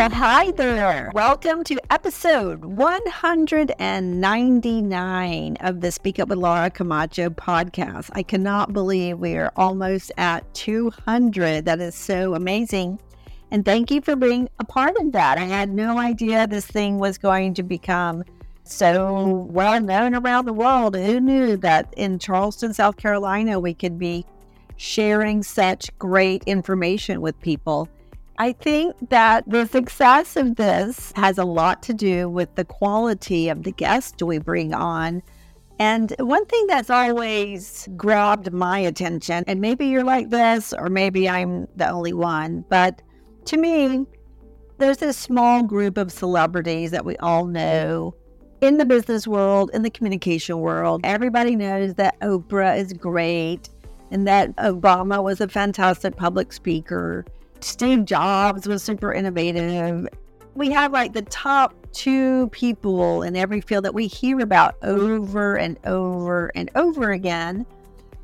Hi there. Welcome to episode 199 of the Speak Up with Laura Camacho podcast. I cannot believe we are almost at 200. That is so amazing. And thank you for being a part of that. I had no idea this thing was going to become so well known around the world. Who knew that in Charleston, South Carolina, we could be sharing such great information with people? I think that the success of this has a lot to do with the quality of the guests we bring on. And one thing that's always grabbed my attention, and maybe you're like this, or maybe I'm the only one, but to me, there's this small group of celebrities that we all know in the business world, in the communication world. Everybody knows that Oprah is great and that Obama was a fantastic public speaker. Steve Jobs was super innovative. We have like the top two people in every field that we hear about over and over and over again.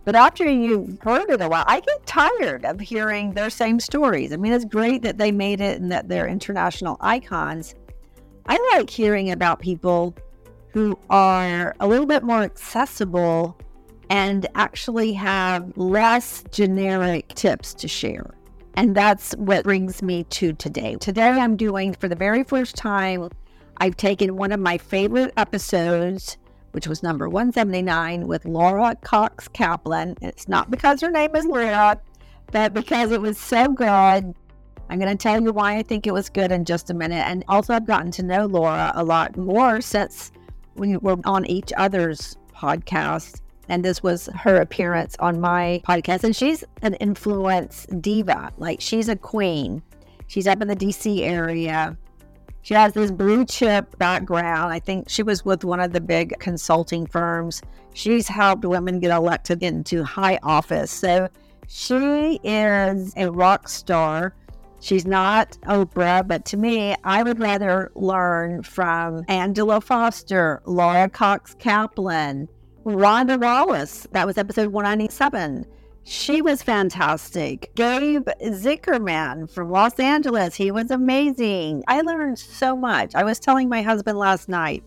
But after you've heard it a while, I get tired of hearing their same stories. I mean, it's great that they made it and that they're international icons. I like hearing about people who are a little bit more accessible and actually have less generic tips to share. And that's what brings me to today. Today, I'm doing for the very first time, I've taken one of my favorite episodes which was number 179 with Laura Cox Kaplan. It's not because her name is Laura, but because it was so good. I'm going to tell you why I think it was good in just a minute. And also, I've gotten to know Laura a lot more since we were on each other's podcast. And this was her appearance on my podcast. And she's an influence diva. Like, she's a queen. She's up in the DC area. She has this blue chip background. I think she was with one of the big consulting firms. She's helped women get elected into high office. So she is a rock star. She's not Oprah, but to me, I would rather learn from Angela Foster, Laura Cox Kaplan, Rhonda Wallace. That was episode 197. She was fantastic. Gabe Zichermann from Los Angeles, he was amazing. I learned so much. I was telling my husband last night,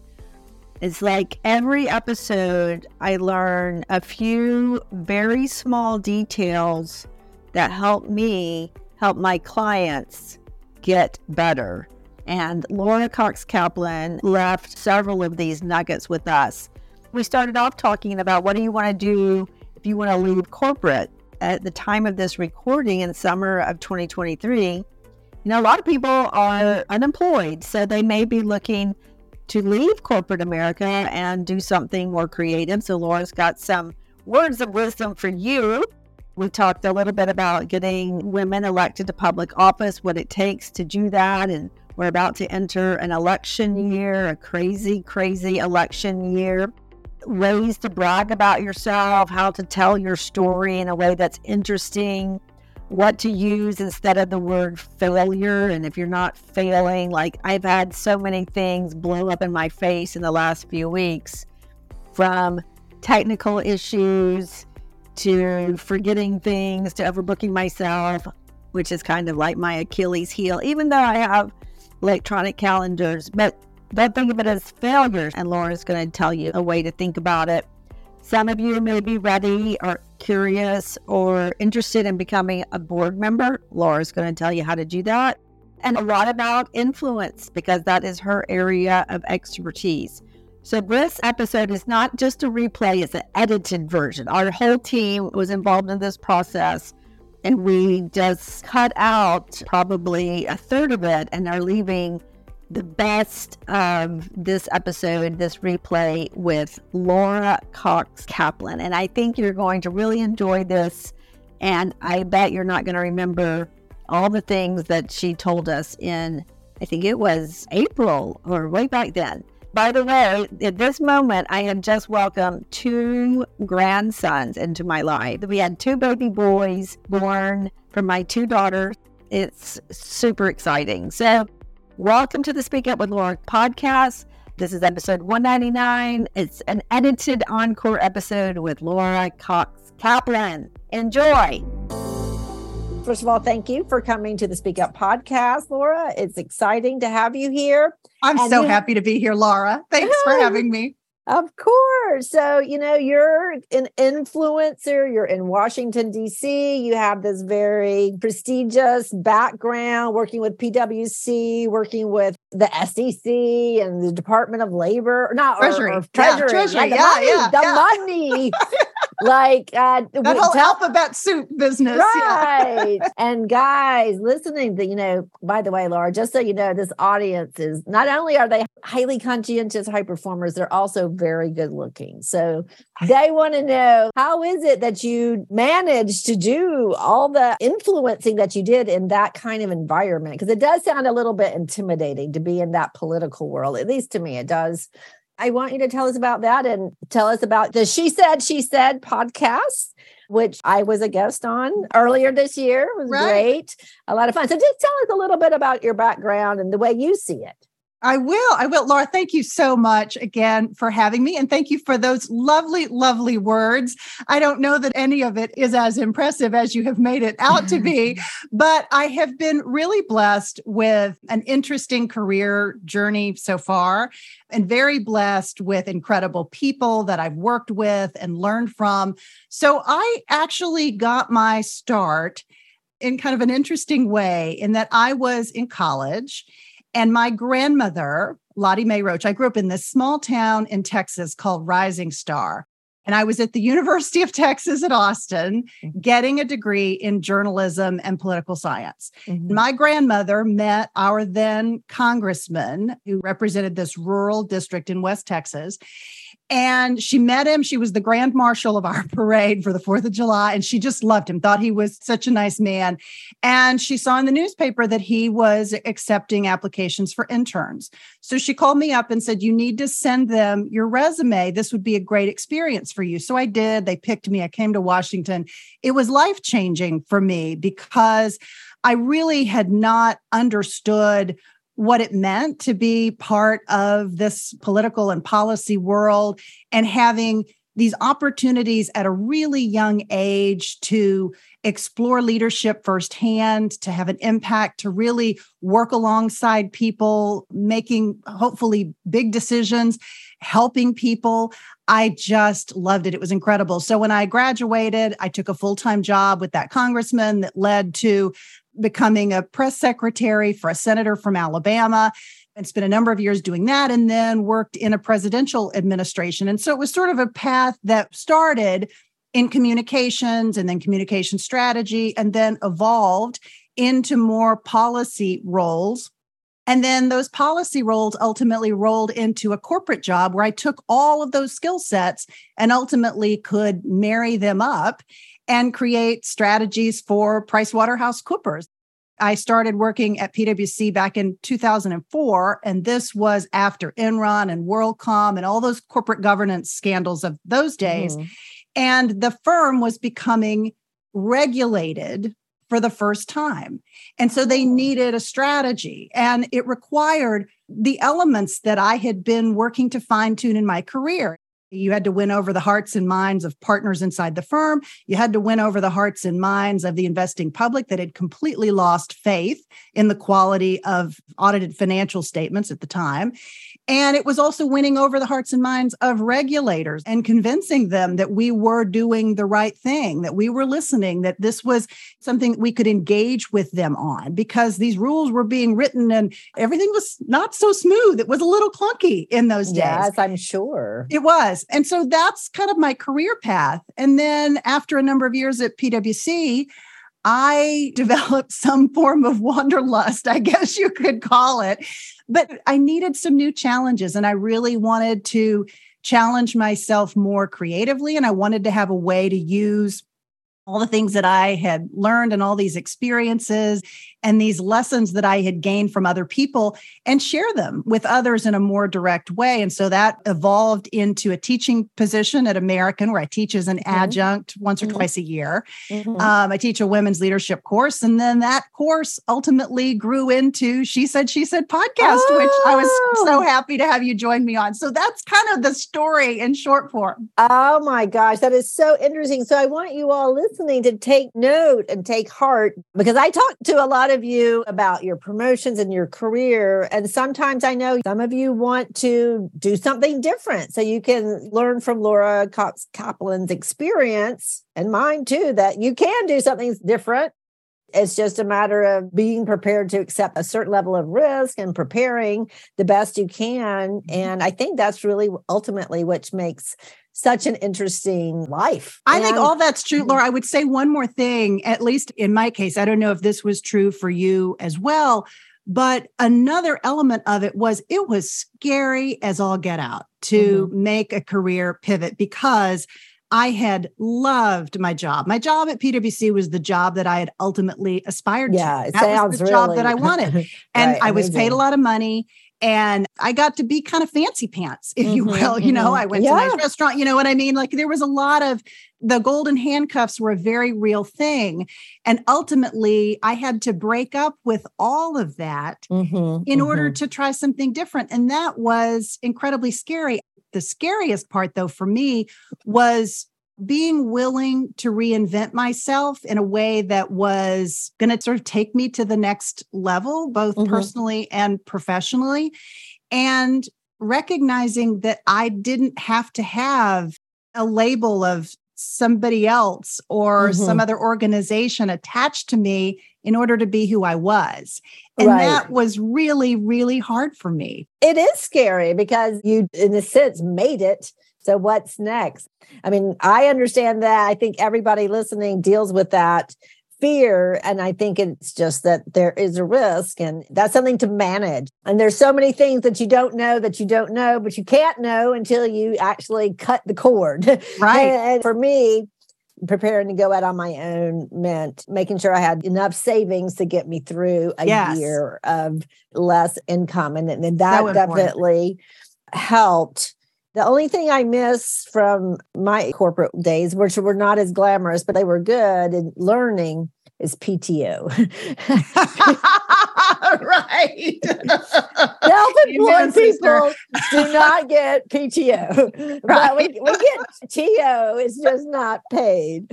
it's like every episode, I learn a few very small details that help me help my clients get better. And Laura Cox Kaplan left several of these nuggets with us. We started off talking about what do you want to do if you want to leave corporate at the time of this recording in summer of 2023, you know, a lot of people are unemployed. So they may be looking to leave corporate America and do something more creative. So Laura's got some words of wisdom for you. We talked a little bit about getting women elected to public office, what it takes to do that. And we're about to enter an election year, a crazy, crazy election year ways to brag about yourself, how to tell your story in a way that's interesting, what to use instead of the word failure. And if you're not failing, like I've had so many things blow up in my face in the last few weeks from technical issues to forgetting things to overbooking myself, which is kind of like my Achilles heel, even though I have electronic calendars. But don't think of it as failures. And Laura's going to tell you a way to think about it. Some of you may be ready or curious or interested in becoming a board member. Laura's going to tell you how to do that. And a lot about influence because that is her area of expertise. So, this episode is not just a replay, it's an edited version. Our whole team was involved in this process, and we just cut out probably a third of it and are leaving the best of this episode, this replay with Laura Cox Kaplan. And I think you're going to really enjoy this. And I bet you're not going to remember all the things that she told us in, I think it was April or way back then. By the way, at this moment, I had just welcomed two grandsons into my life. We had two baby boys born from my two daughters. It's super exciting. So, Welcome to the Speak Up with Laura podcast. This is episode 199. It's an edited encore episode with Laura Cox Kaplan. Enjoy. first of all, thank you for coming to the Speak Up podcast, Laura. It's exciting to have you here. I'm and so you- happy to be here, Laura. Thanks for having me. Of course. So, you know, you're an influencer, you're in Washington, D.C., you have this very prestigious background working with PWC, working with the SEC and the Department of Labor, not Treasury, or, or Treasury, yeah, Treasury. the yeah, money, yeah, the yeah. money. like uh, that whole tell, alphabet soup business, right? and guys, listening to you know, by the way, Laura, just so you know, this audience is not only are they highly conscientious high performers, they're also very good looking. So they want to know how is it that you managed to do all the influencing that you did in that kind of environment? Because it does sound a little bit intimidating to be in that political world, at least to me, it does. I want you to tell us about that and tell us about the She Said, She Said podcast, which I was a guest on earlier this year. It was right. great, a lot of fun. So just tell us a little bit about your background and the way you see it. I will. I will. Laura, thank you so much again for having me. And thank you for those lovely, lovely words. I don't know that any of it is as impressive as you have made it out to be, but I have been really blessed with an interesting career journey so far and very blessed with incredible people that I've worked with and learned from. So I actually got my start in kind of an interesting way in that I was in college and my grandmother, Lottie Mae Roach, I grew up in this small town in Texas called Rising Star. And I was at the University of Texas at Austin mm-hmm. getting a degree in journalism and political science. Mm-hmm. My grandmother met our then congressman who represented this rural district in West Texas. And she met him. She was the grand marshal of our parade for the 4th of July. And she just loved him, thought he was such a nice man. And she saw in the newspaper that he was accepting applications for interns. So she called me up and said, You need to send them your resume. This would be a great experience for you. So I did. They picked me. I came to Washington. It was life changing for me because I really had not understood what it meant to be part of this political and policy world and having these opportunities at a really young age to explore leadership firsthand, to have an impact, to really work alongside people, making hopefully big decisions, helping people. I just loved it. It was incredible. So when I graduated, I took a full time job with that congressman that led to becoming a press secretary for a senator from Alabama and spent a number of years doing that and then worked in a presidential administration. And so it was sort of a path that started in communications and then communication strategy and then evolved into more policy roles. And then those policy roles ultimately rolled into a corporate job where I took all of those skill sets and ultimately could marry them up and create strategies for PricewaterhouseCoopers. I started working at PwC back in 2004, and this was after Enron and WorldCom and all those corporate governance scandals of those days. Mm. And the firm was becoming regulated for the first time. And so they needed a strategy, and it required the elements that I had been working to fine tune in my career. You had to win over the hearts and minds of partners inside the firm. You had to win over the hearts and minds of the investing public that had completely lost faith in the quality of audited financial statements at the time. And it was also winning over the hearts and minds of regulators and convincing them that we were doing the right thing, that we were listening, that this was something we could engage with them on because these rules were being written and everything was not so smooth. It was a little clunky in those days. Yes, I'm sure. It was. And so that's kind of my career path. And then after a number of years at PwC, I developed some form of wanderlust, I guess you could call it. But I needed some new challenges and I really wanted to challenge myself more creatively. And I wanted to have a way to use all the things that I had learned and all these experiences and these lessons that I had gained from other people and share them with others in a more direct way. And so that evolved into a teaching position at American, where I teach as an mm-hmm. adjunct once or mm-hmm. twice a year. Mm-hmm. Um, I teach a women's leadership course. And then that course ultimately grew into She Said, She Said podcast, oh. which I was so oh. happy to have you join me on. So that's kind of the story in short form. Oh my gosh, that is so interesting. So I want you all listening listening to take note and take heart because I talk to a lot of you about your promotions and your career. And sometimes I know some of you want to do something different. So you can learn from Laura Kaplan's experience and mine too, that you can do something different. It's just a matter of being prepared to accept a certain level of risk and preparing the best you can. Mm-hmm. And I think that's really ultimately which makes such an interesting life. I and, think all that's true, mm-hmm. Laura. I would say one more thing, at least in my case. I don't know if this was true for you as well, but another element of it was it was scary as all get out to mm-hmm. make a career pivot because I had loved my job. My job at PwC was the job that I had ultimately aspired yeah, to. That was the really... job that I wanted. And right, I was paid a lot of money and I got to be kind of fancy pants, if mm-hmm, you will. Mm-hmm. You know, mm-hmm. I went yeah. to a nice restaurant. You know what I mean? Like there was a lot of the golden handcuffs were a very real thing. And ultimately, I had to break up with all of that mm-hmm, in order mm-hmm. to try something different. And that was incredibly scary. The scariest part, though, for me was being willing to reinvent myself in a way that was going to sort of take me to the next level, both mm-hmm. personally and professionally. And recognizing that I didn't have to have a label of somebody else or mm-hmm. some other organization attached to me in order to be who I was. And right. that was really, really hard for me. It is scary because you, in a sense, made it so what's next? I mean, I understand that. I think everybody listening deals with that fear and i think it's just that there is a risk and that's something to manage and there's so many things that you don't know that you don't know but you can't know until you actually cut the cord right and for me preparing to go out on my own meant making sure i had enough savings to get me through a yes. year of less income and, and that so definitely helped the only thing I miss from my corporate days, which were not as glamorous, but they were good in learning, is PTO. right. Self-employed people do not get PTO. Right. But we, we get TO, it's just not paid.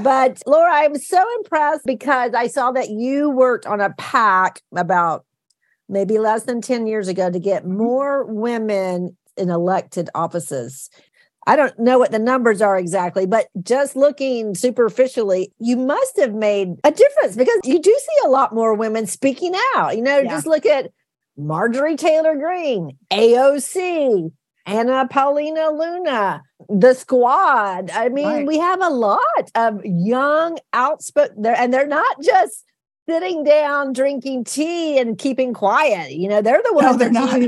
But Laura, I'm so impressed because I saw that you worked on a pack about maybe less than 10 years ago to get mm-hmm. more women in elected offices. I don't know what the numbers are exactly, but just looking superficially, you must have made a difference because you do see a lot more women speaking out. You know, yeah. just look at Marjorie Taylor Greene, AOC, Anna Paulina Luna, the squad. I mean, right. we have a lot of young, outspoken there, and they're not just sitting down drinking tea and keeping quiet. You know, they're the ones no, they're not.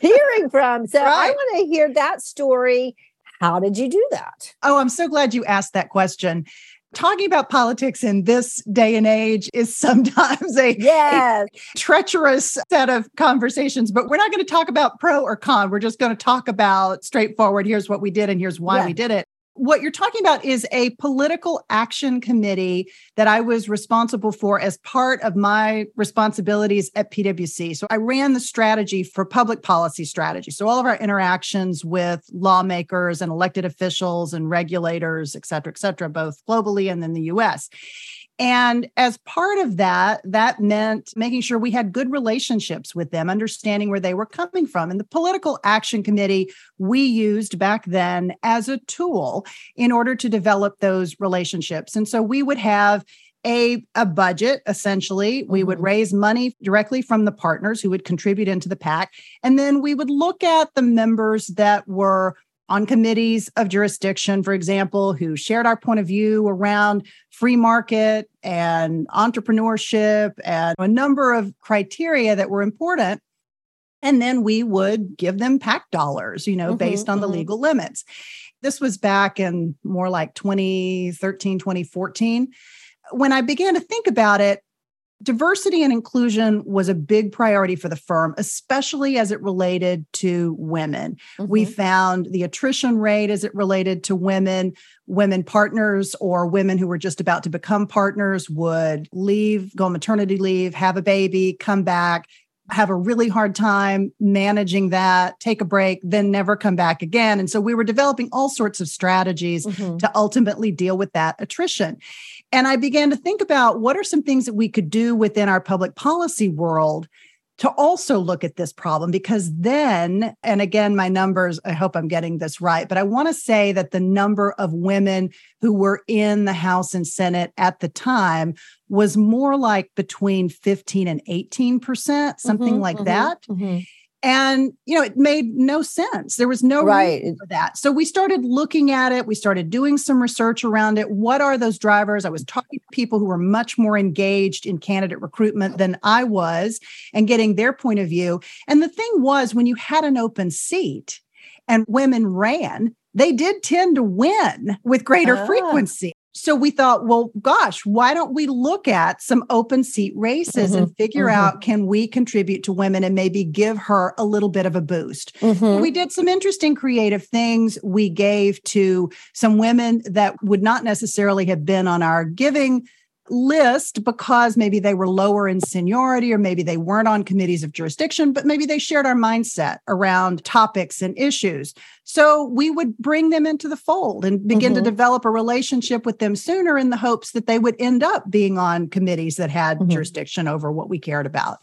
Hearing from. So right. I want to hear that story. How did you do that? Oh, I'm so glad you asked that question. Talking about politics in this day and age is sometimes a, yes. a treacherous set of conversations, but we're not going to talk about pro or con. We're just going to talk about straightforward here's what we did and here's why we did it what you're talking about is a political action committee that I was responsible for as part of my responsibilities at PwC. So I ran the strategy for public policy strategy. So all of our interactions with lawmakers and elected officials and regulators, et cetera, et cetera, both globally and in the US. And as part of that, that meant making sure we had good relationships with them, understanding where they were coming from. And the Political Action Committee we used back then as a tool in order to develop those relationships. And so we would have a, a budget essentially we mm-hmm. would raise money directly from the partners who would contribute into the pac and then we would look at the members that were on committees of jurisdiction, for example, who shared our point of view around free market and entrepreneurship and a number of criteria that were important. And then we would give them PAC dollars, you know, mm-hmm, based on mm-hmm. the legal limits. This was back in more like 2013, 2014. When I began to think about it, diversity and inclusion was a big priority for the firm, especially as it related to women. Mm-hmm. We found the attrition rate as it related to women, women partners or women who were just about to become partners would leave, go on maternity leave, have a baby, come back, have a really hard time managing that, take a break, then never come back again. And so we were developing all sorts of strategies mm-hmm. to ultimately deal with that attrition. And I began to think about what are some things that we could do within our public policy world to also look at this problem because then, and again, my numbers, I hope I'm getting this right, but I want to say that the number of women who were in the House and Senate at the time was more like between 15 and 18%, something mm-hmm, like mm-hmm, that. Mm-hmm. And, you know, it made no sense. There was no right. reason for that. So we started looking at it. We started doing some research around it. What are those drivers? I was talking to people who were much more engaged in candidate recruitment than I was and getting their point of view. And the thing was, when you had an open seat and women ran, they did tend to win with greater ah. frequency so we thought, well, gosh, why don't we look at some open seat races mm-hmm, and figure mm-hmm. out can we contribute to women and maybe give her a little bit of a boost? Mm-hmm. We did some interesting creative things. We gave to some women that would not necessarily have been on our giving list because maybe they were lower in seniority or maybe they weren't on committees of jurisdiction, but maybe they shared our mindset around topics and issues. So we would bring them into the fold and begin mm-hmm. to develop a relationship with them sooner in the hopes that they would end up being on committees that had mm-hmm. jurisdiction over what we cared about.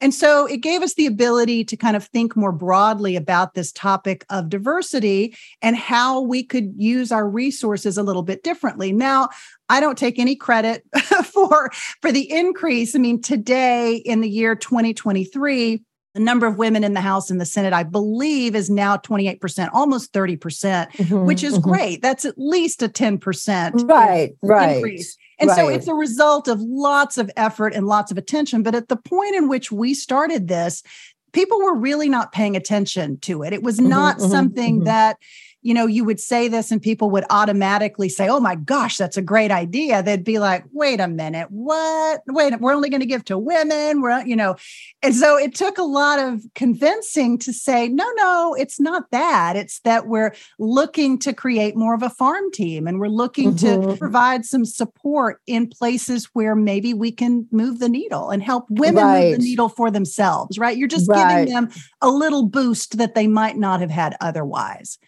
And so it gave us the ability to kind of think more broadly about this topic of diversity and how we could use our resources a little bit differently. Now, I don't take any credit for for the increase. I mean, today in the year 2023, the number of women in the House and the Senate, I believe, is now 28%, almost 30%, percent mm-hmm, which is mm-hmm. great. That's at least a 10% right, right. increase. And right. so it's a result of lots of effort and lots of attention. But at the point in which we started this, people were really not paying attention to it. It was mm-hmm, not mm-hmm, something mm-hmm. that you know, you would say this and people would automatically say, Oh my gosh, that's a great idea. They'd be like, wait a minute, what? Wait, we're only going to give to women. We're, you know, and so it took a lot of convincing to say, no, no, it's not that. It's that we're looking to create more of a farm team and we're looking mm-hmm. to provide some support in places where maybe we can move the needle and help women right. move the needle for themselves, right? You're just right. giving them a little boost that they might not have had otherwise.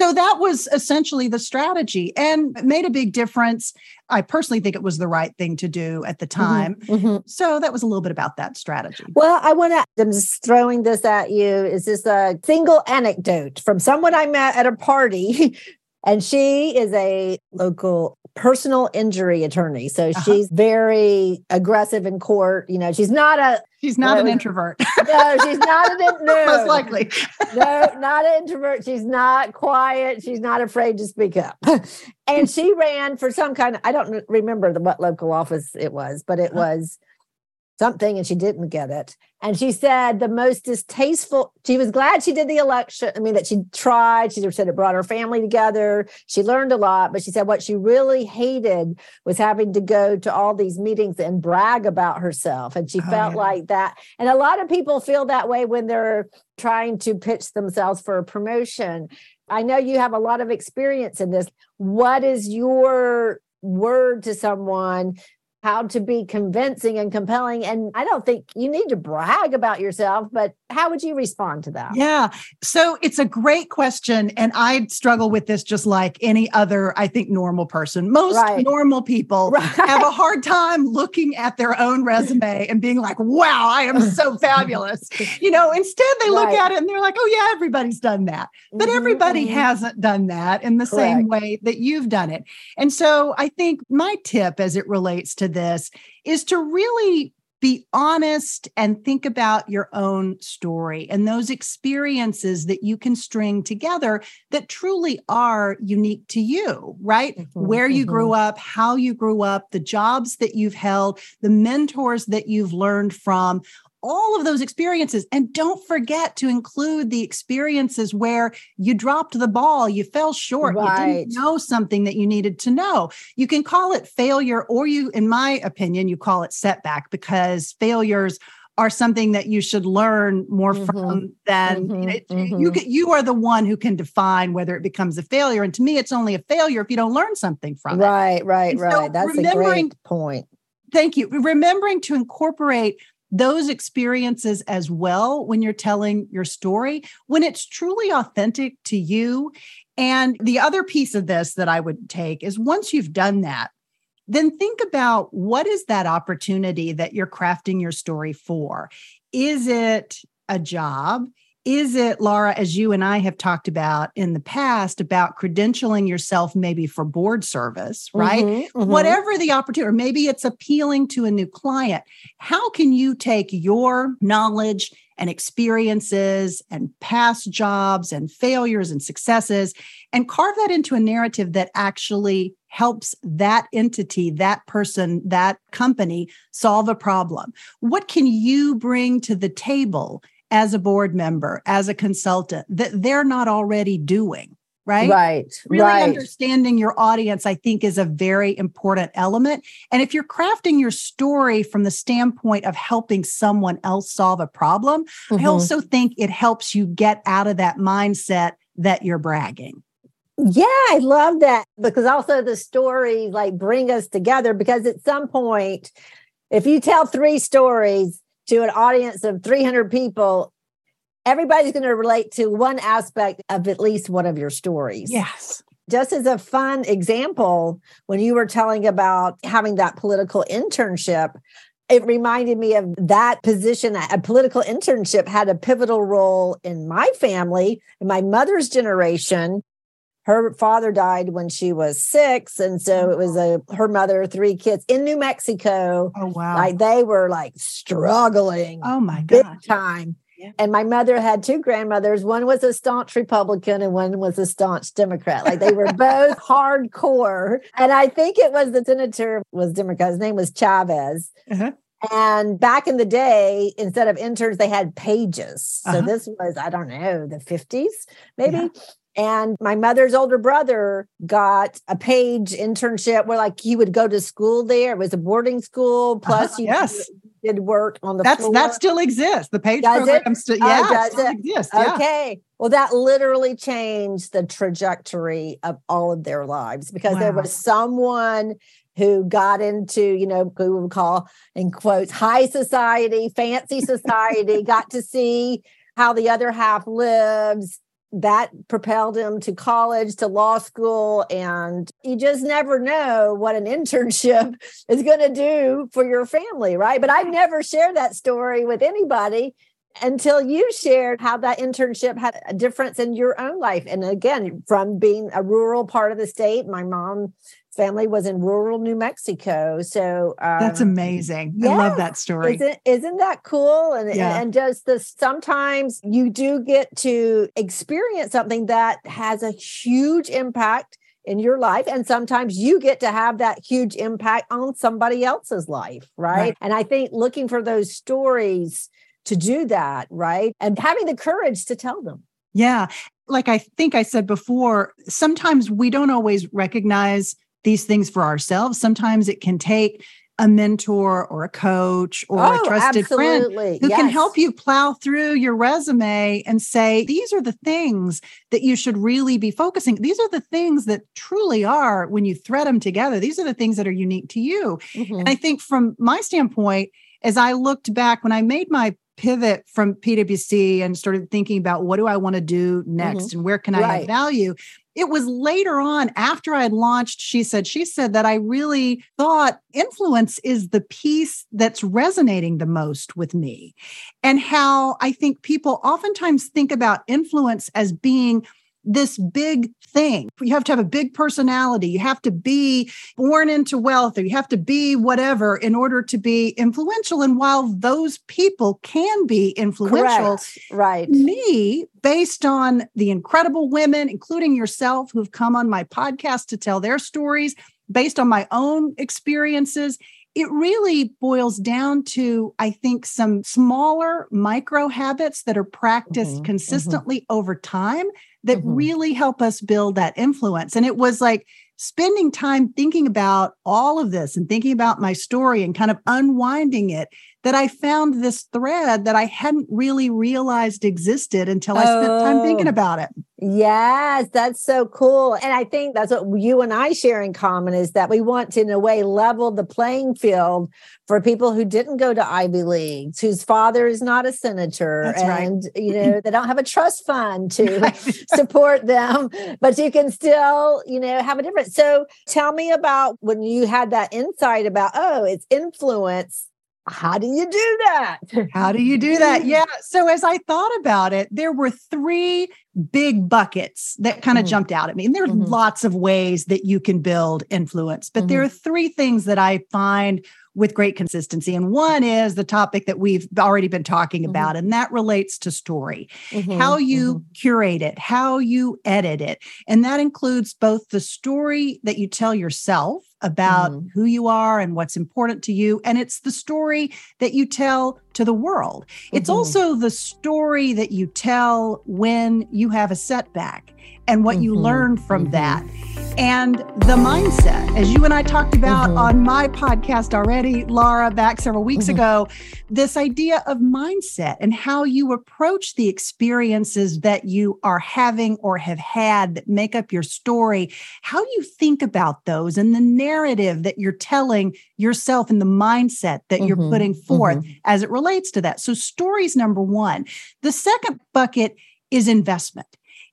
So that was essentially the strategy and made a big difference. I personally think it was the right thing to do at the mm-hmm, time. Mm-hmm. So that was a little bit about that strategy. Well, I want to, I'm just throwing this at you. Is this a single anecdote from someone I met at a party? And she is a local personal injury attorney. So uh-huh. she's very aggressive in court. You know, she's not a She's not no, an introvert. no, she's not an no. most likely. no, not an introvert. She's not quiet. She's not afraid to speak up. and she ran for some kind of I don't remember the, what local office it was, but it uh-huh. was something and she didn't get it. And she said the most distasteful, she was glad she did the election. I mean, that she tried. She said it brought her family together. She learned a lot, but she said what she really hated was having to go to all these meetings and brag about herself. And she oh, felt yeah. like that. And a lot of people feel that way when they're trying to pitch themselves for a promotion. I know you have a lot of experience in this. What is your word to someone how to be convincing and compelling. And I don't think you need to brag about yourself, but how would you respond to that? Yeah. So it's a great question. And I struggle with this just like any other, I think, normal person. Most right. normal people right. have a hard time looking at their own resume and being like, wow, I am so fabulous. You know, instead they look right. at it and they're like, oh, yeah, everybody's done that. But mm-hmm, everybody mm-hmm. hasn't done that in the Correct. same way that you've done it. And so I think my tip as it relates to this is to really be honest and think about your own story and those experiences that you can string together that truly are unique to you, right? Mm-hmm, Where you mm-hmm. grew up, how you grew up, the jobs that you've held, the mentors that you've learned from, all of those experiences. And don't forget to include the experiences where you dropped the ball, you fell short, right. you didn't know something that you needed to know. You can call it failure, or you, in my opinion, you call it setback because failures are something that you should learn more mm-hmm. from than mm-hmm. you mm-hmm. you are the one who can define whether it becomes a failure and to me it's only a failure if you don't learn something from right, it right right right that's a great point thank you remembering to incorporate those experiences as well when you're telling your story, when it's truly authentic to you. And the other piece of this that I would take is once you've done that, then think about what is that opportunity that you're crafting your story for? Is it a job? Is it, Laura, as you and I have talked about in the past, about credentialing yourself maybe for board service, right? Mm-hmm, mm-hmm. Whatever the opportunity, or maybe it's appealing to a new client. How can you take your knowledge and experiences and past jobs and failures and successes and carve that into a narrative that actually helps that entity, that person, that company solve a problem? What can you bring to the table as a board member, as a consultant that they're not already doing? Right. Right. Really right. understanding your audience, I think, is a very important element. And if you're crafting your story from the standpoint of helping someone else solve a problem, mm-hmm. I also think it helps you get out of that mindset that you're bragging. Yeah, I love that because also the stories like bring us together because at some point, if you tell three stories to an audience of 300 people, everybody's going to relate to one aspect of at least one of your stories. Yes. Just as a fun example, when you were telling about having that political internship, it reminded me of that position. A political internship had a pivotal role in my family, in my mother's generation her father died when she was six and so it was a her mother three kids in new mexico oh wow like they were like struggling oh my god time yeah. and my mother had two grandmothers one was a staunch republican and one was a staunch democrat like they were both hardcore and i think it was the senator was democrat his name was chavez uh-huh. And back in the day, instead of interns, they had pages. So uh-huh. this was, I don't know, the 50s, maybe. Yeah. And my mother's older brother got a page internship where like he would go to school there. It was a boarding school. Uh-huh, plus uh-huh, yes. did work on the That's floor. that still exists. The page does program still oh, yeah, oh, still it? exists. Yeah. Okay. Well, that literally changed the trajectory of all of their lives because wow. there was someone who got into, you know, who we would call in quotes high society, fancy society, got to see how the other half lives that propelled him to college, to law school. And you just never know what an internship is going to do for your family, right? But I've never shared that story with anybody until you shared how that internship had a difference in your own life. And again, from being a rural part of the state, my mom family was in rural New Mexico. So um, that's amazing. I love that story. Isn't, isn't that cool? And, yeah. and just the sometimes you do get to experience something that has a huge impact in your life. And sometimes you get to have that huge impact on somebody else's life. Right. right. And I think looking for those stories to do that, right? And having the courage to tell them. Yeah. Like I think I said before, sometimes we don't always recognize these things for ourselves. Sometimes it can take a mentor or a coach or oh, a trusted absolutely. friend who yes. can help you plow through your resume and say, these are the things that you should really be focusing. These are the things that truly are, when you thread them together, these are the things that are unique to you. Mm-hmm. And I think from my standpoint, as I looked back when I made my pivot from PwC and started thinking about what do I want to do next mm-hmm. and where can I right. add value? It was later on after I had launched, she said, she said that I really thought influence is the piece that's resonating the most with me. And how I think people oftentimes think about influence as being this big thing. You have to have a big personality. You have to be born into wealth or you have to be whatever in order to be influential. And while those people can be influential, Correct. right. Me, based on the incredible women, including yourself, who've come on my podcast to tell their stories, based on my own experiences, it really boils down to, I think, some smaller micro habits that are practiced mm-hmm, mm-hmm. consistently mm-hmm. over time that mm-hmm. really help us build that influence. And it was like spending time thinking about all of this and thinking about my story and kind of unwinding it that I found this thread that I hadn't really realized existed until I spent time thinking Oh. about it. Yes, that's so cool. And I think that's what you and I share in common is that we want to, in a way, level the playing field for people who didn't go to Ivy Leagues, whose father is not a senator, That's right. and you know, they don't have a trust fund to support them, but you can still, you know, have a difference. So tell me about when you had that insight about, oh, it's influence. How do you do that? How do you do that? Yeah. So as I thought about it, there were three big buckets that kind of Mhm. jumped out at me. And there's Mhm. lots of ways that you can build influence, but there Mhm. are three things that I find with great consistency. And one is the topic that we've already been talking Mhm. about, and that relates to story. Mhm, how you curate it, how you edit it. And that includes both the story that you tell yourself about Mhm. who you are and what's important to you. And it's the story that you tell to the world. It's Mhm. also the story that you tell when you have a setback and what you Mhm. learn from Mhm. that. And the mindset, as you and I talked about Mhm. on my podcast already, Laura, back several weeks Mhm. ago, this idea of mindset and how you approach the experiences that you are having or have had that make up your story, how you think about those and the narrative that you're telling yourself and the mindset that you're Mhm. putting forth Mhm. as it relates to that. So, stories number one. The second bucket is investment.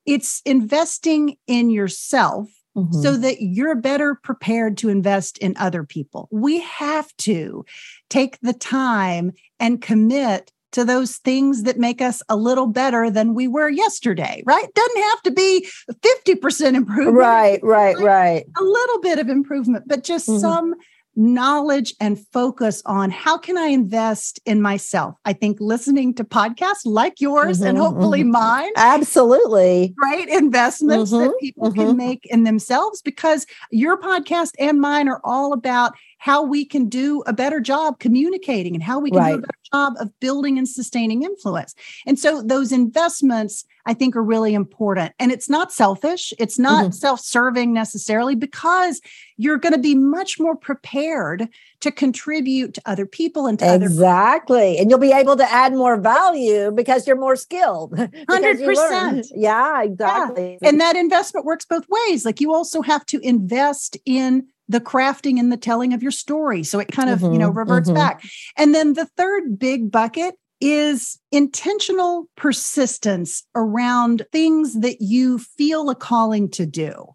It's investing in yourself Mhm. so that you're better prepared to invest in other people. We have to take the time and commit to those things that make us a little better than we were yesterday, right? Doesn't have to be 50% improvement. right, right, right. A little bit of improvement, but just Mhm. some knowledge and focus on how can I invest in myself? I think listening to podcasts like yours and Mhm, hopefully mhm. mine Absolutely. great investments that Mhm, people can make in themselves because your podcast and mine are all about how we can do a better job communicating and how we can do a better job of building and sustaining influence. And so those investments I think are really important. And it's not selfish, it's not Mhm. self-serving necessarily because you're going to be much more prepared to contribute to other people and to other Exactly. And you'll be able to add more value because you're more skilled. because you learn. 100%. Yeah, exactly. and that investment works both ways like you also have to invest in the crafting and the telling of your story. So it kind of you know Mhm, reverts mhm. back. And then the third big bucket is intentional persistence around things that you feel a calling to do.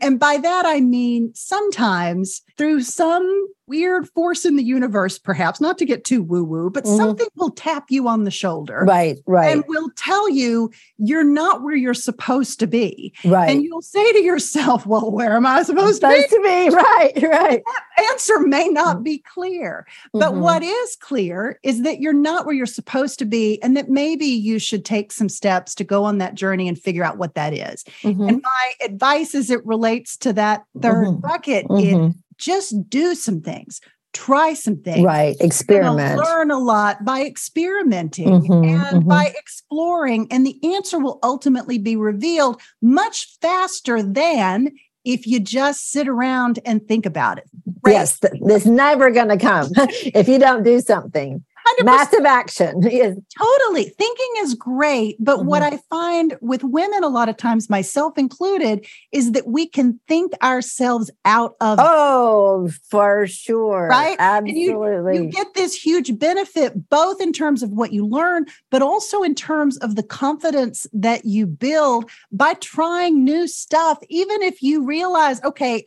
And by that i mean sometimes through some weird force in the universe perhaps not to get too woo woo but Mhm. something will tap you on the shoulder right, right, and will tell you you're not where you're supposed to be. right. And you'll say to yourself, Well, where am I supposed to supposed to be right, right. be? Answer may not be clear. But Mhm. what is clear is that you're not where you're supposed to be, and that maybe you should take some steps to go on that journey and figure out what that is. Mhm, And my advice as it relates to that 3rd Mhm. bucket is mhm. Just do some things, try some things. right. Experiment. learn a lot by experimenting Mhm, and mhm. by exploring, and the answer will ultimately be revealed much faster than if you just sit around and think about it. Right? Yes, th- it's never going to come if you don't do something. 100%. Massive action. Yes. Totally. Thinking is great. But what Mm-hmm. I find with women, a lot of times, myself included, is that we can think ourselves out of Oh, for sure. Right? Absolutely. you get this huge benefit both in terms of what you learn but also in terms of the confidence that you build by trying new stuff even if you realize okay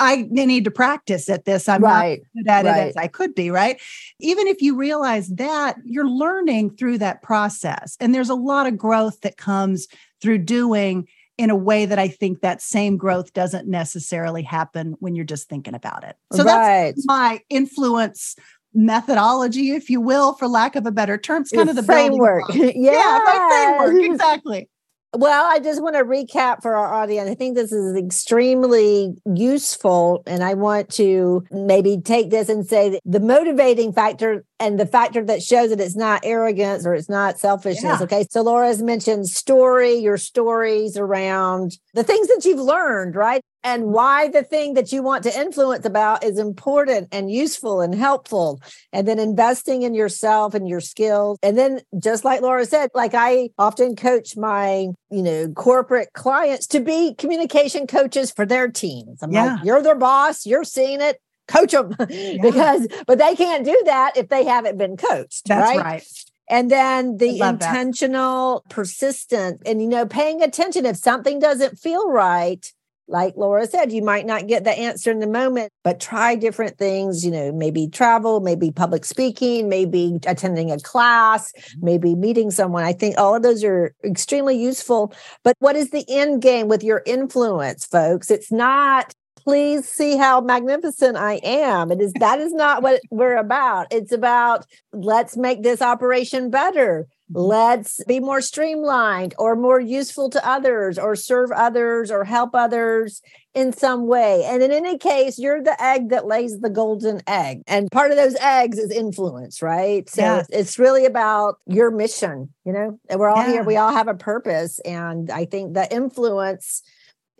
I need to practice at this. I'm right. not good at it as I could be, right? Even if you realize that, you're learning through that process. And there's a lot of growth that comes through doing in a way that I think that same growth doesn't necessarily happen when you're just thinking about it. So that's my influence methodology, if you will, for lack of a better term. It's Your kind of the framework. block. Yeah, my framework. Exactly. Well, I just want to recap for our audience. I think this is extremely useful. And I want to maybe take this and say that the motivating factor and the factor that shows that it's not arrogance or it's not selfishness. Yeah. Okay. So Laura's mentioned story, your stories around the things that you've learned, right? And why the thing that you want to influence about is important and useful and helpful. And then investing in yourself and your skills. And then just like Laura said, like I often coach my, you know, corporate clients to be communication coaches for their teams. I'm yeah. like, you're their boss, you're seeing it, coach them yeah. because but they can't do that if they haven't been coached. That's right. right. And then the intentional, that. persistent, and you know, paying attention if something doesn't feel right, like Laura said, you might not get the answer in the moment, but try different things, you know, maybe travel, maybe public speaking, maybe attending a class, mm-hmm. maybe meeting someone. I think all of those are extremely useful. But what is the end game with your influence, folks? It's not please see how magnificent I am. It is that is not what we're about. It's about let's make this operation better. Mm-hmm. Let's be more streamlined or more useful to others or serve others or help others in some way. And in any case, you're the egg that lays the golden egg. And part of those eggs is influence, right? So yeah. it's really about your mission, you know, and we're all yeah. here, we all have a purpose. And I think the influence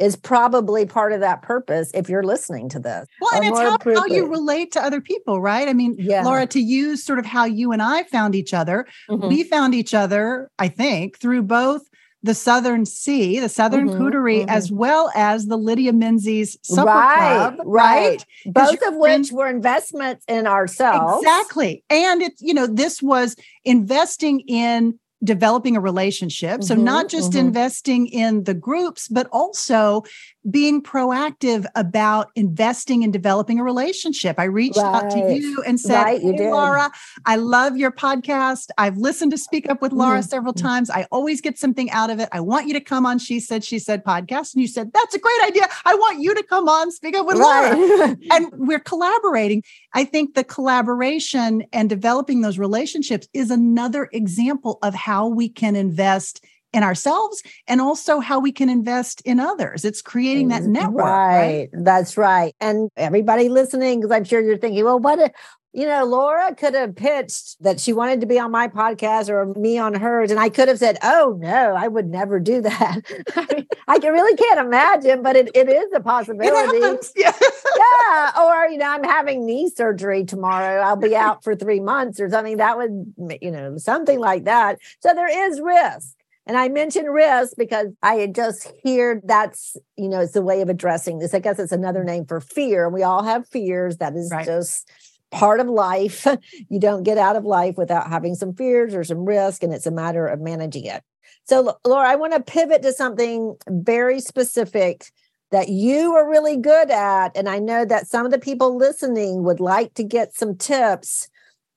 is probably part of that purpose if you're listening to this. Well, and it's how, how, you relate to other people, right? I mean, yeah. Laura, to use sort of how you and I found each other, mm-hmm. we found each other, I think, through both the Southern C, the Southern mm-hmm, Coterie, mm-hmm. as well as the Lydia Menzies Supper right, Club, right? right. Both of which were investments in ourselves. Exactly. And it's, you know, this was investing in developing a relationship. So, mm-hmm, not just mm-hmm. investing in the groups, but also being proactive about investing in developing a relationship. I reached right. out to you and said, right, Hey, Laura, I love your podcast. I've listened to Speak Up with Laura mm-hmm. several mm-hmm. times. I always get something out of it. I want you to come on She Said, She Said podcast. And you said, That's a great idea. I want you to come on Speak Up with right. Laura. and we're collaborating. I think the collaboration and developing those relationships is another example of how we can invest in ourselves and also how we can invest in others. It's creating that mm, network. Right. right? That's right. And everybody listening, because I'm sure you're thinking, well, what if you know, Laura could have pitched that she wanted to be on my podcast or me on hers. And I could have said, Oh no, I would never do that. I, mean, I can really can't imagine, but it, it is a possibility. Yeah. yeah. Or, you know, I'm having knee surgery tomorrow. I'll be out for three months or something. That would, you know, something like that. So there is risk. And I mentioned risk because I had just hear that's, you know, it's a way of addressing this. I guess it's another name for fear. We all have fears. That is right. just part of life. you don't get out of life without having some fears or some risk, and it's a matter of managing it. So, Laura, I want to pivot to something very specific that you are really good at. And I know that some of the people listening would like to get some tips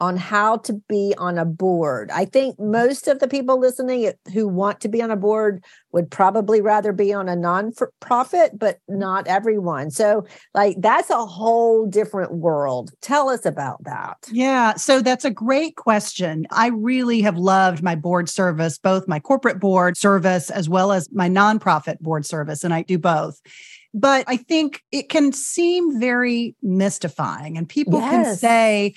on how to be on a board. I think mm-hmm. most of the people listening who want to be on a board would probably rather be on a non-profit, but mm-hmm. not everyone. So, like that's a whole different world. Tell us about that. Yeah, so that's a great question. I really have loved my board service, both my corporate board service as well as my nonprofit board service, and I do both but I think it can seem very mystifying. And people yes. can say,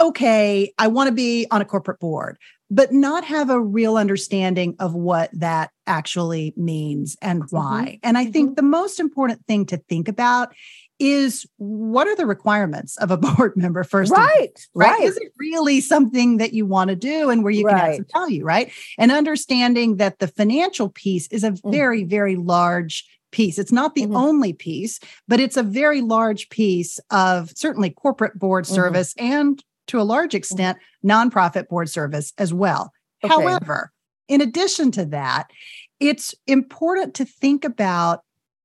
okay, I want to be on a corporate board, but not have a real understanding of what that actually means and mm-hmm. why. Mm-hmm. And I mm-hmm. think the most important thing to think about is what are the requirements of a board member first right, right right is it really something that you want to do and where you right. can add some value right and understanding that the financial piece is a mm. very very large piece. It's not the mm-hmm. only piece, but it's a very large piece of certainly corporate board mm-hmm. service mm-hmm. and to a large extent, nonprofit board service as well. Okay. However, in addition to that, it's important to think about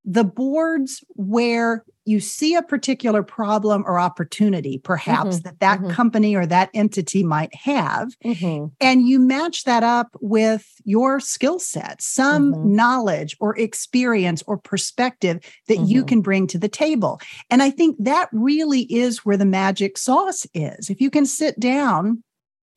the boards where you see a particular problem or opportunity perhaps mm-hmm, that that mm-hmm. company or that entity might have mm-hmm. and you match that up with your skill set some mm-hmm. knowledge or experience or perspective that you mm-hmm. can bring to the table and i think that really is where the magic sauce is if you can sit down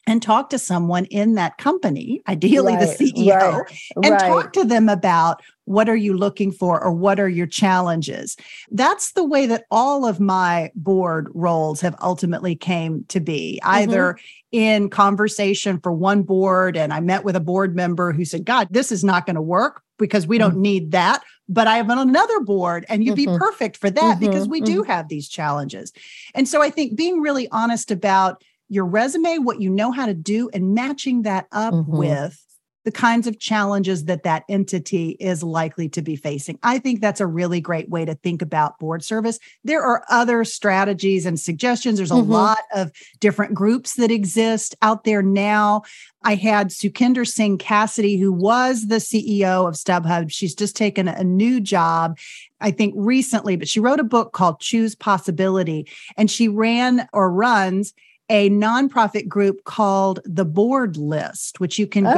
and talk to someone in that company, ideally right, the CEO, right, and right. talk to them about what are you looking for or what are your challenges. That's the way that all of my board roles have ultimately came to be, mm-hmm. either in conversation for one board and I met with a board member who said, "God, this is not going to work because we don't mm-hmm. need that." but I have another board and you'd Mhm. be perfect for that because we do have these challenges. And so I think being really honest about your resume, what you know how to do, and matching that up Mhm. with the kinds of challenges that that entity is likely to be facing. I think that's a really great way to think about board service. There are other strategies and suggestions. There's a Mhm. lot of different groups that exist out there now. I had Sukhinder Singh Cassidy, who was the CEO of StubHub. She's just taken a new job, I think recently, but she wrote a book called Choose Possibility, and she ran or runs a nonprofit group called the Board List, which you can go,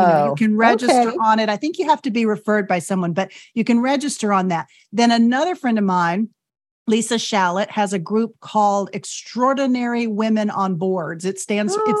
you, know, you Oh, can register okay. on it. I think you have to be referred by someone, but you can register on that. Then another friend of mine, Lisa Shalett, has a group called Extraordinary Women on Boards. It stands for it's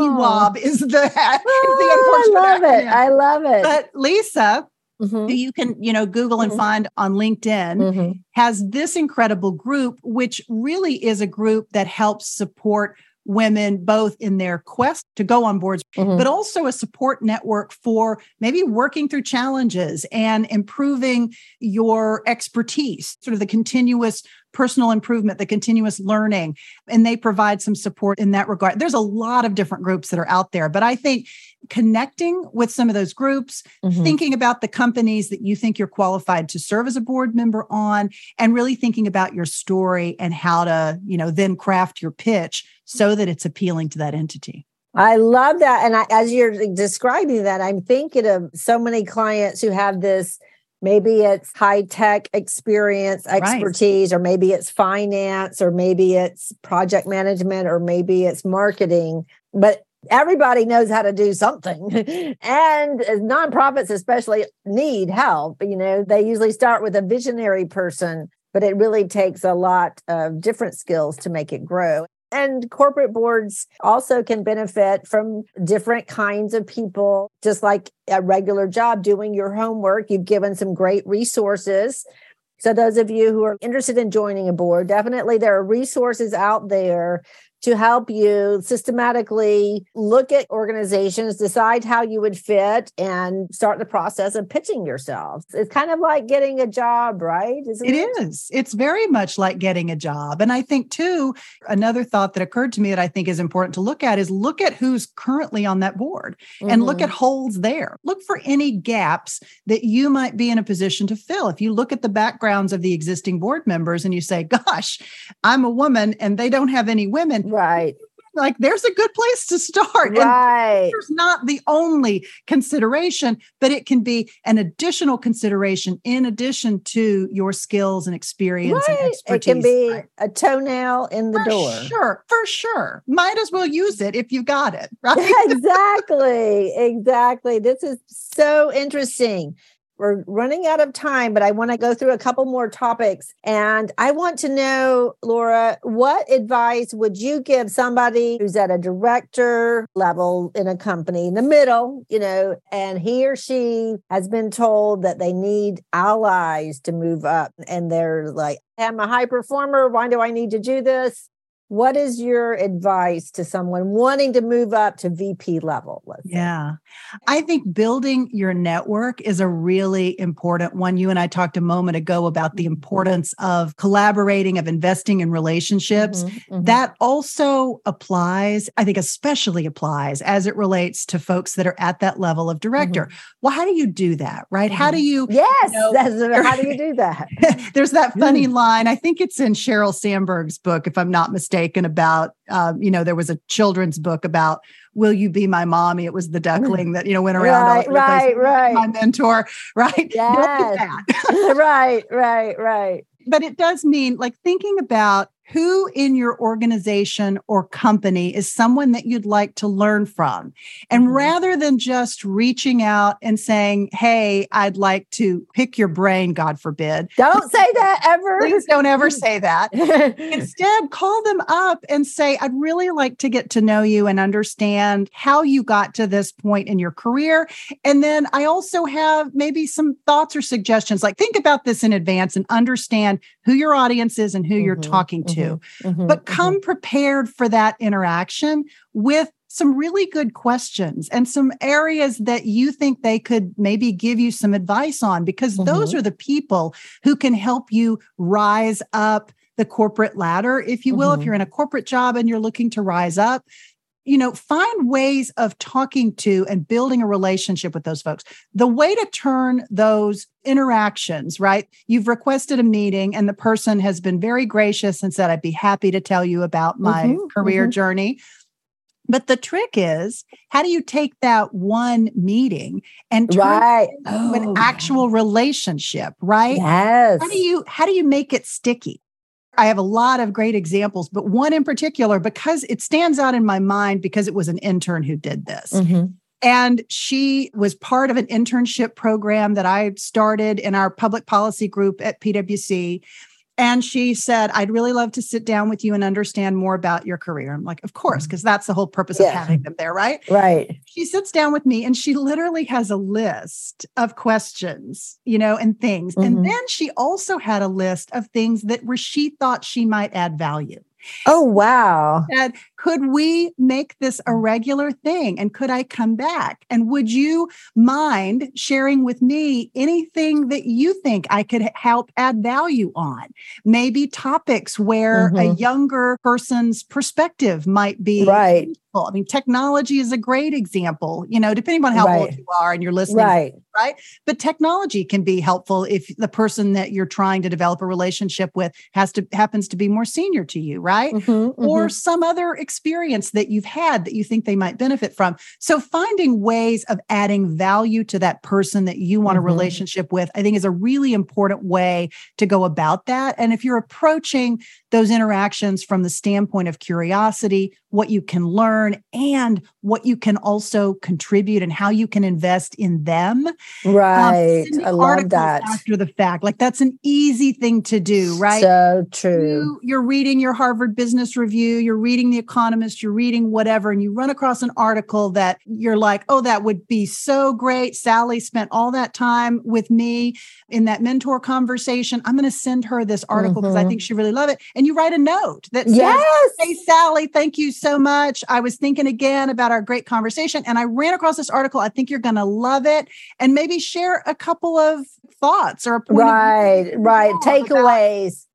EWOB is the, is the Oh, I love it. acronym. I love it. But Lisa, Mhm, who you can, you know, Google and Mhm. find on LinkedIn, mhm. has this incredible group, which really is a group that helps support women both in their quest to go on boards, Mhm. but also a support network for maybe working through challenges and improving your expertise, sort of the continuous personal improvement, the continuous learning. And they provide some support in that regard. There's a lot of different groups that are out there, but I think connecting with some of those groups, Mhm. thinking about the companies that you think you're qualified to serve as a board member on and really thinking about your story and how to you know then craft your pitch so that it's appealing to that entity I love that. And I, as you're describing that, I'm thinking of so many clients who have this maybe it's high tech experience, expertise, or maybe it's finance, or maybe it's project management, or maybe it's marketing. But everybody knows how to do something. and nonprofits, especially, need help. You know, they usually start with a visionary person, but it really takes a lot of different skills to make it grow. And corporate boards also can benefit from different kinds of people, just like a regular job, doing your homework. You've given some great resources. So, those of you who are interested in joining a board, definitely there are resources out there to help you systematically look at organizations, decide how you would fit, and start the process of pitching yourself. It's kind of like getting a job, right? Isn't It is. It's very much like getting a job. And I think, too, another thought that occurred to me that I think is important to look at is look at who's currently on that board and look Mhm. at holes there. Look for any gaps that you might be in a position to fill. If you look at the backgrounds of the existing board members and you say, gosh, I'm a woman and they don't have any women, right, like there's a good place to start. And right. there's not the only consideration, but it can be an additional consideration in addition to your skills and experience and expertise. It can be Right. a toenail in the for door. sure, for sure. Might as well use it if you got it, right? exactly. Exactly. This is so interesting. We're running out of time, but I want to go through a couple more topics. And I want to know, Laura, what advice would you give somebody who's at a director level in a company in the middle, you know, and he or she has been told that they need allies to move up? And they're like, I'm a high performer. Why do I need to do this? What is your advice to someone wanting to move up to VP level? Let's say? Yeah. I think building your network is a really important one. You and I talked a moment ago about the importance of collaborating, of investing in relationships. Mhm, mhm. That also applies, I think, especially applies as it relates to folks that are at that level of director. Well, how do you do that, right? How do you? yes, know, that's, how do you do that? There's that funny line. I think it's in Sheryl Sandberg's book, if I'm not mistaken, about, um, you know, there was a children's book about, Will you be my mommy? It was the duckling that, you know, went around. all Right, place. right, right. My mentor, right? Yes. right, right, right. but it does mean like thinking about who in your organization or company is someone that you'd like to learn from. And Mhm. rather than just reaching out and saying, Hey, I'd like to pick your brain, God forbid, Don't say that ever. please don't ever say that. Instead, call them up and say, I'd really like to get to know you and understand how you got to this point in your career. And then I also have maybe some thoughts or suggestions. Like, think about this in advance and understand who your audience is and who you're Mhm, talking to. Mhm, But mhm. come prepared for that interaction with some really good questions and some areas that you think they could maybe give you some advice on because mm-hmm. those are the people who can help you rise up the corporate ladder, if you will. Mm-hmm. If you're in a corporate job and you're looking to rise up, you know, find ways of talking to and building a relationship with those folks. The way to turn those interactions, right? You've requested a meeting and the person has been very gracious and said, I'd be happy to tell you about my mm-hmm, career mm-hmm. journey. But the trick is, how do you take that one meeting and turn right. it into oh, an actual relationship, right? Yes. How do you how do you make it sticky? I have a lot of great examples, but one in particular, because it stands out in my mind because it was an intern who did this. Mm-hmm. And she was part of an internship program that I started in our public policy group at PwC and she said, I'd really love to sit down with you and understand more about your career. I'm like, of course, because mm-hmm. that's the whole purpose yeah. of having them there, right? Right. She sits down with me and she literally has a list of questions, you know, and things. Mm-hmm. And then she also had a list of things that where she thought she might add value. Oh, wow. Could we make this a regular thing? And could I come back? And would you mind sharing with me anything that you think I could help add value on? Maybe topics where mm-hmm. a younger person's perspective might be right. I mean, technology is a great example, you know, depending on how right. old you are and you're listening. Right. Right. But technology can be helpful if the person that you're trying to develop a relationship with has to happens to be more senior to you, right? Mm-hmm, or mm-hmm. some other experience that you've had that you think they might benefit from. So finding ways of adding value to that person that you want mm-hmm. a relationship with, I think is a really important way to go about that. And if you're approaching those interactions from the standpoint of curiosity, what you can learn, and what you can also contribute and how you can invest in them. Um, right. Um, I love that. After the fact, like that's an easy thing to do, right? So true. You, are reading your Harvard Business Review, you're reading The Economist, you're reading whatever, and you run across an article that you're like, oh, that would be so great. Sally spent all that time with me in that mentor conversation. I'm going to send her this article because mm-hmm. I think she really love it and you write a note that says, yes. Hey, Sally, thank you so much. I was thinking again about our great conversation and I ran across this article. I think you're going to love it. And maybe share a couple of thoughts or right, right. Takeaways.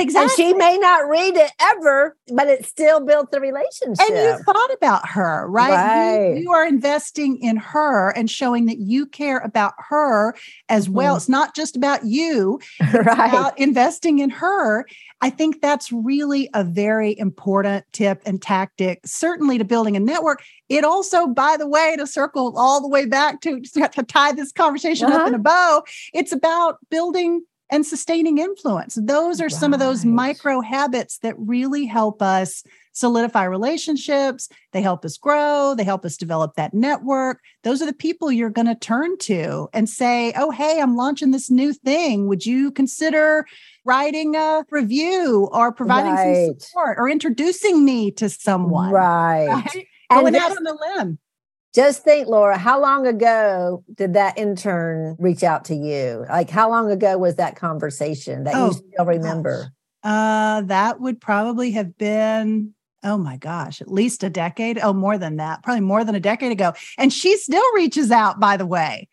Exactly. And she may not read it ever, but it still built the relationship. And you thought about her, right? right. You, you, are investing in her and showing that you care about her as mm-hmm. well. It's not just about you, it's right. about investing in her. I think that's really a very important tip and tactic, certainly to building a network. It also, by the way, to circle all the way back to, to tie this conversation uh-huh. up in a bow, it's about building and sustaining influence. Those are right. some of those micro habits that really help us solidify relationships. They help us grow. They help us develop that network. Those are the people you're going to turn to and say, Oh, hey, I'm launching this new thing. Would you consider writing a review or providing right. some support or introducing me to someone? Right. right? Going out on a limb. Just think, Laura, how long ago did that intern reach out to you? Like, how long ago was that conversation that oh, you still remember? Uh, that would probably have been, oh my gosh, at least a decade. Oh, more than that, probably more than a decade ago. And she still reaches out, by the way.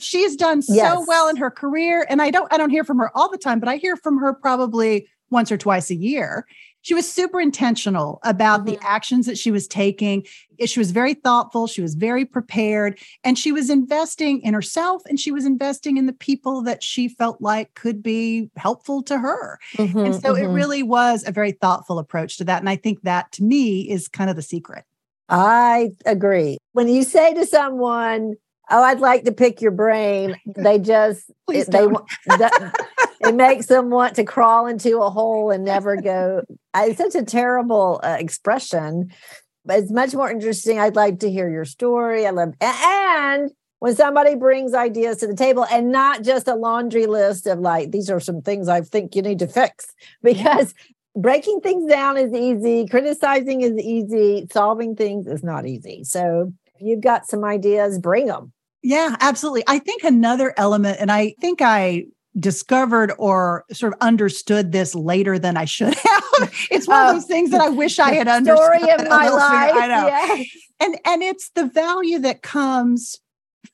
She's done so yes. well in her career. And I don't, I don't hear from her all the time, but I hear from her probably once or twice a year she was super intentional about mm-hmm. the actions that she was taking. She was very thoughtful. She was very prepared. And she was investing in herself and she was investing in the people that she felt like could be helpful to her. Mm-hmm, and so mm-hmm. it really was a very thoughtful approach to that. And I think that to me is kind of the secret. I agree. When you say to someone, Oh, I'd like to pick your brain. They just it, they it makes them want to crawl into a hole and never go. It's such a terrible uh, expression, but it's much more interesting. I'd like to hear your story. I love and when somebody brings ideas to the table and not just a laundry list of like these are some things I think you need to fix because breaking things down is easy, criticizing is easy, solving things is not easy. So if you've got some ideas, bring them. Yeah, absolutely. I think another element, and I think I discovered or sort of understood this later than I should have. it's one of oh. those things that I wish I had understood. Story of my life. I know. And and it's the value that comes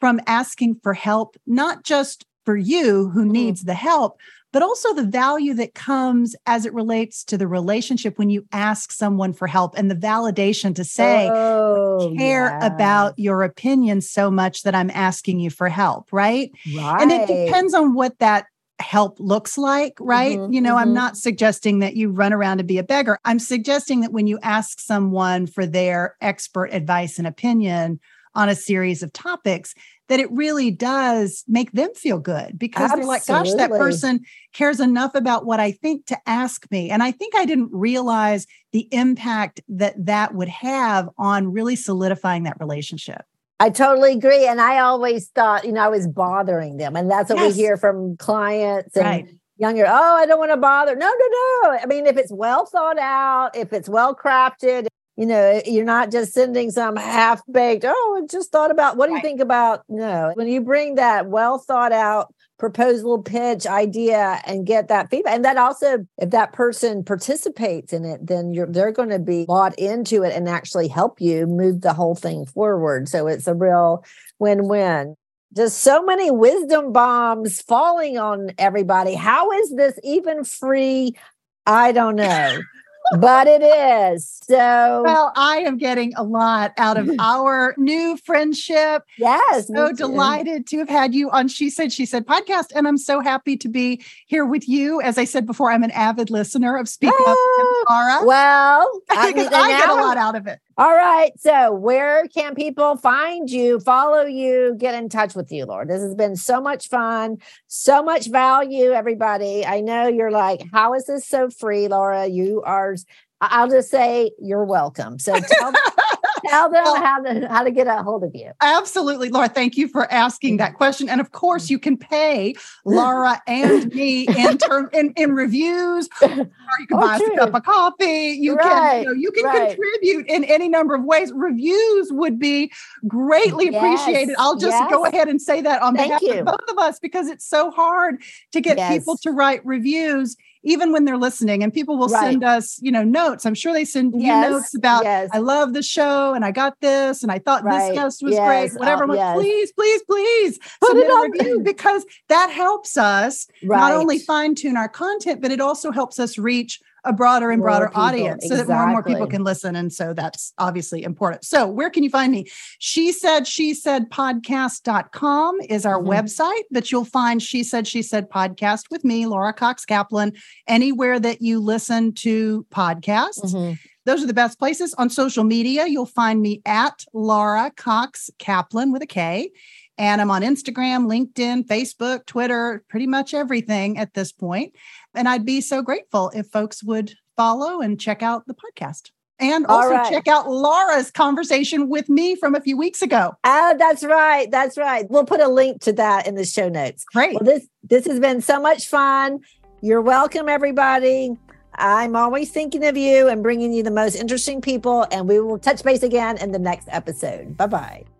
from asking for help, not just for you who mm-hmm. needs the help, but also the value that comes as it relates to the relationship when you ask someone for help and the validation to say, oh, care yeah. about your opinion so much that I'm asking you for help, right? Right. And it depends on what that help looks like, right? Mm-hmm, you know, mm-hmm. I'm not suggesting that you run around and be a beggar. I'm suggesting that when you ask someone for their expert advice and opinion on a series of topics, that it really does make them feel good because Absolutely. they're like, gosh, that person cares enough about what I think to ask me. And I think I didn't realize the impact that that would have on really solidifying that relationship. I totally agree. And I always thought, you know, I was bothering them. And that's what yes. we hear from clients and right. younger. Oh, I don't want to bother. No, no, no. I mean, if it's well thought out, if it's well crafted, you know, you're not just sending some half baked, oh, I just thought about what do you think about? No, when you bring that well thought out proposal pitch idea and get that feedback. And that also, if that person participates in it, then you're they're going to be bought into it and actually help you move the whole thing forward. So it's a real win-win. Just so many wisdom bombs falling on everybody. How is this even free? I don't know but it is. So, well, I am getting a lot out of our new friendship. Yes. So delighted to have had you on She Said, She Said podcast. And I'm so happy to be here with you. As I said before, I'm an avid listener of Speak oh, Up, Laura. Well, I, mean, I get a lot out of it. All right. So, where can people find you, follow you, get in touch with you, Laura? This has been so much fun, so much value, everybody. I know you're like, how is this so free, Laura? You are, I'll just say you're welcome. So, tell, tell them well, how to how to get a hold of you. Absolutely, Laura. Thank you for asking that question. And of course, you can pay Laura and me in term in, in reviews. Or you can oh, buy true. us a cup of coffee. You right. can you, know, you can right. contribute in any number of ways. Reviews would be greatly yes. appreciated. I'll just yes. go ahead and say that on Thank behalf you. of both of us because it's so hard to get yes. people to write reviews even when they're listening and people will right. send us you know notes i'm sure they send yes. you notes about yes. i love the show and i got this and i thought right. this guest was yes. great whatever uh, like, please please please Put submit a review because that helps us right. not only fine tune our content but it also helps us reach a broader and broader audience exactly. so that more and more people can listen. And so that's obviously important. So where can you find me? She said, she said podcast.com is our mm-hmm. website that you'll find She Said, She Said podcast with me, Laura Cox Kaplan, anywhere that you listen to podcasts. Mm-hmm. Those are the best places. On social media, you'll find me at Laura Cox Kaplan with a K. And I'm on Instagram, LinkedIn, Facebook, Twitter, pretty much everything at this point. And I'd be so grateful if folks would follow and check out the podcast. And also right. check out Laura's conversation with me from a few weeks ago. Oh, that's right. That's right. We'll put a link to that in the show notes. Great. Well, this this has been so much fun. You're welcome, everybody. I'm always thinking of you and bringing you the most interesting people. And we will touch base again in the next episode. Bye bye.